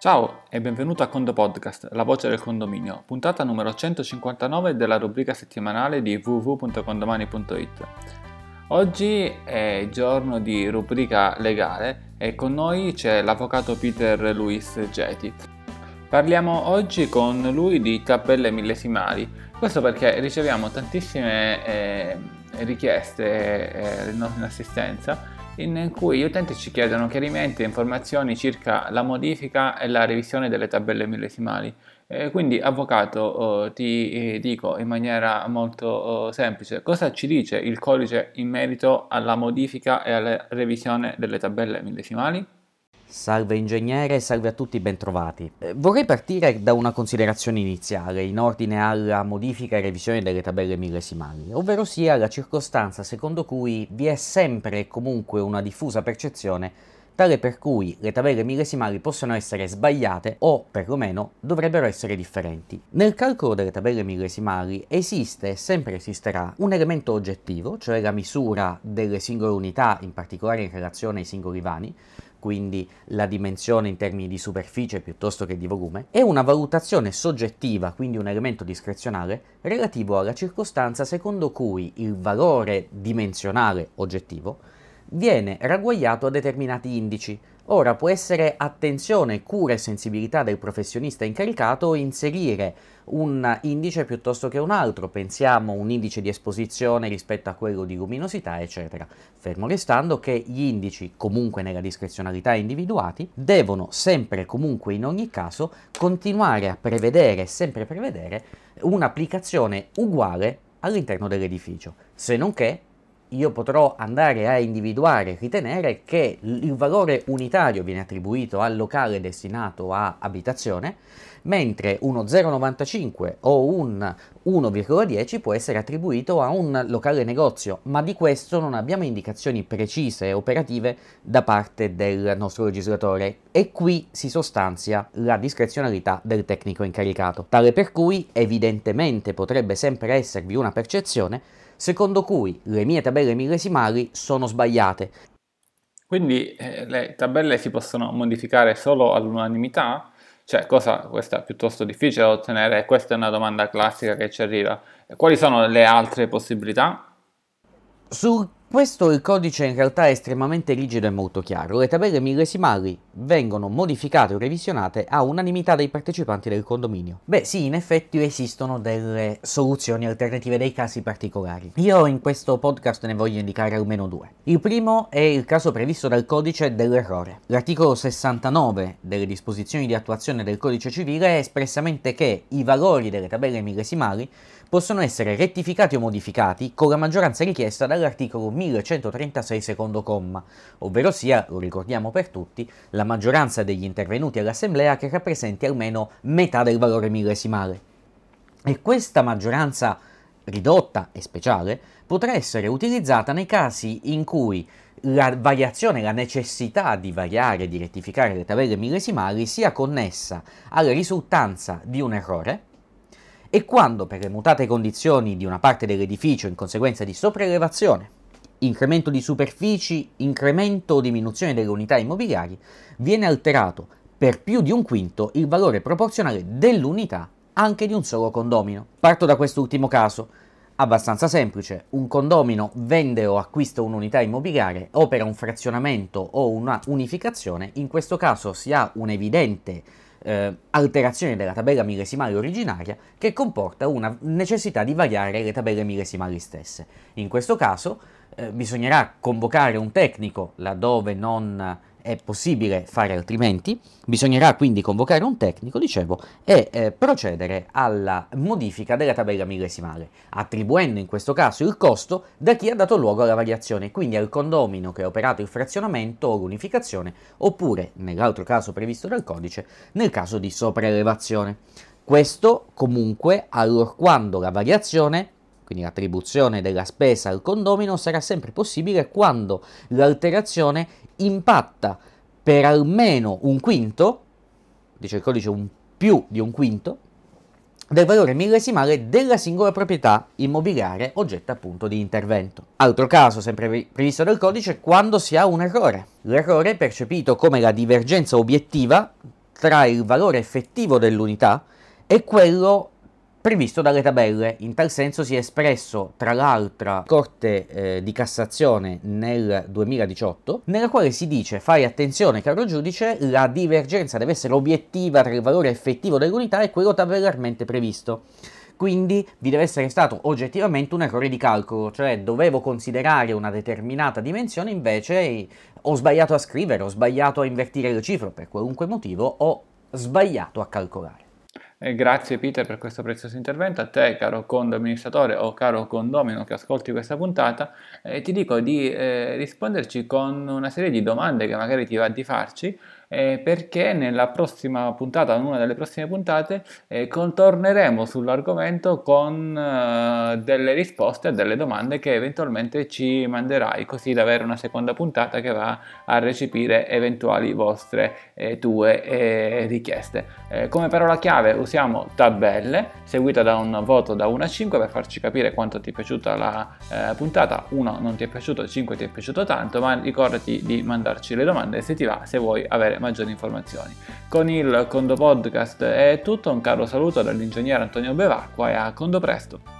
Ciao e benvenuto a Condo Podcast, la voce del condominio, puntata numero 159 della rubrica settimanale di www.condomani.it. Oggi è giorno di rubrica legale e con noi c'è l'avvocato Peter Luis Geti. Parliamo oggi con lui di tabelle millesimali, questo perché riceviamo tantissime eh, richieste eh, in assistenza in cui gli utenti ci chiedono chiarimenti e informazioni circa la modifica e la revisione delle tabelle millesimali. Eh, quindi, avvocato, oh, ti eh, dico in maniera molto oh, semplice, cosa ci dice il codice in merito alla modifica e alla revisione delle tabelle millesimali? Salve ingegnere, salve a tutti, bentrovati. Eh, vorrei partire da una considerazione iniziale in ordine alla modifica e revisione delle tabelle millesimali, ovvero sia la circostanza secondo cui vi è sempre e comunque una diffusa percezione tale per cui le tabelle millesimali possono essere sbagliate o perlomeno dovrebbero essere differenti. Nel calcolo delle tabelle millesimali esiste e sempre esisterà un elemento oggettivo, cioè la misura delle singole unità, in particolare in relazione ai singoli vani, quindi la dimensione in termini di superficie piuttosto che di volume, e una valutazione soggettiva, quindi un elemento discrezionale, relativo alla circostanza secondo cui il valore dimensionale oggettivo viene ragguagliato a determinati indici, Ora può essere attenzione, cura e sensibilità del professionista incaricato inserire un indice piuttosto che un altro, pensiamo un indice di esposizione rispetto a quello di luminosità, eccetera. Fermo restando che gli indici, comunque nella discrezionalità individuati, devono sempre comunque in ogni caso continuare a prevedere, sempre prevedere, un'applicazione uguale all'interno dell'edificio, se non che io potrò andare a individuare, ritenere che il valore unitario viene attribuito al locale destinato a abitazione, mentre uno 0,95 o un 1,10 può essere attribuito a un locale negozio, ma di questo non abbiamo indicazioni precise e operative da parte del nostro legislatore. E qui si sostanzia la discrezionalità del tecnico incaricato, tale per cui evidentemente potrebbe sempre esservi una percezione secondo cui le mie tabelle millesimali sono sbagliate. Quindi eh, le tabelle si possono modificare solo all'unanimità? Cioè, cosa questa è piuttosto difficile da ottenere? Questa è una domanda classica che ci arriva. Quali sono le altre possibilità? Sul questo il codice in realtà è estremamente rigido e molto chiaro. Le tabelle millesimali vengono modificate o revisionate a unanimità dei partecipanti del condominio. Beh sì, in effetti esistono delle soluzioni alternative dei casi particolari. Io in questo podcast ne voglio indicare almeno due. Il primo è il caso previsto dal codice dell'errore. L'articolo 69 delle disposizioni di attuazione del codice civile è espressamente che i valori delle tabelle millesimali possono essere rettificati o modificati con la maggioranza richiesta dall'articolo 1136 secondo comma, ovvero sia, lo ricordiamo per tutti, la maggioranza degli intervenuti all'Assemblea che rappresenti almeno metà del valore millesimale. E questa maggioranza ridotta e speciale potrà essere utilizzata nei casi in cui la variazione, la necessità di variare di rettificare le tabelle millesimali sia connessa alla risultanza di un errore, e quando per le mutate condizioni di una parte dell'edificio in conseguenza di sopraelevazione, incremento di superfici, incremento o diminuzione delle unità immobiliari, viene alterato per più di un quinto il valore proporzionale dell'unità anche di un solo condomino. Parto da quest'ultimo caso. Abbastanza semplice, un condomino vende o acquista un'unità immobiliare, opera un frazionamento o una unificazione, in questo caso si ha un evidente eh, alterazione della tabella millesimale originaria che comporta una necessità di variare le tabelle millesimali stesse. In questo caso eh, bisognerà convocare un tecnico laddove non è possibile fare altrimenti, bisognerà quindi convocare un tecnico, dicevo, e eh, procedere alla modifica della tabella millesimale, attribuendo in questo caso il costo da chi ha dato luogo alla variazione, quindi al condomino che ha operato il frazionamento o l'unificazione, oppure, nell'altro caso previsto dal codice, nel caso di sopraelevazione. Questo comunque allorquando la variazione quindi l'attribuzione della spesa al condomino sarà sempre possibile quando l'alterazione impatta per almeno un quinto, dice il codice un più di un quinto, del valore millesimale della singola proprietà immobiliare oggetto appunto di intervento. Altro caso, sempre previsto dal codice, quando si ha un errore. L'errore è percepito come la divergenza obiettiva tra il valore effettivo dell'unità e quello previsto dalle tabelle. In tal senso si è espresso, tra l'altro, Corte eh, di Cassazione nel 2018, nella quale si dice fai attenzione caro giudice, la divergenza deve essere obiettiva tra il valore effettivo dell'unità e quello tabellarmente previsto. Quindi vi deve essere stato oggettivamente un errore di calcolo, cioè dovevo considerare una determinata dimensione, invece ho sbagliato a scrivere, ho sbagliato a invertire le cifre per qualunque motivo, ho sbagliato a calcolare. Grazie Peter per questo prezioso intervento, a te caro condo amministratore o caro condomino che ascolti questa puntata, eh, ti dico di eh, risponderci con una serie di domande che magari ti va di farci eh, perché nella prossima puntata, in una delle prossime puntate, eh, contorneremo sull'argomento con eh, delle risposte a delle domande che eventualmente ci manderai, così da avere una seconda puntata che va a recepire eventuali vostre eh, tue eh, richieste. Eh, come parola chiave usiamo tabelle, seguita da un voto da 1 a 5 per farci capire quanto ti è piaciuta la puntata. 1 non ti è piaciuto, 5 ti è piaciuto tanto, ma ricordati di mandarci le domande se ti va, se vuoi avere maggiori informazioni. Con il Condo Podcast è tutto, un caro saluto dall'ingegnere Antonio Bevacqua e a Condo Presto!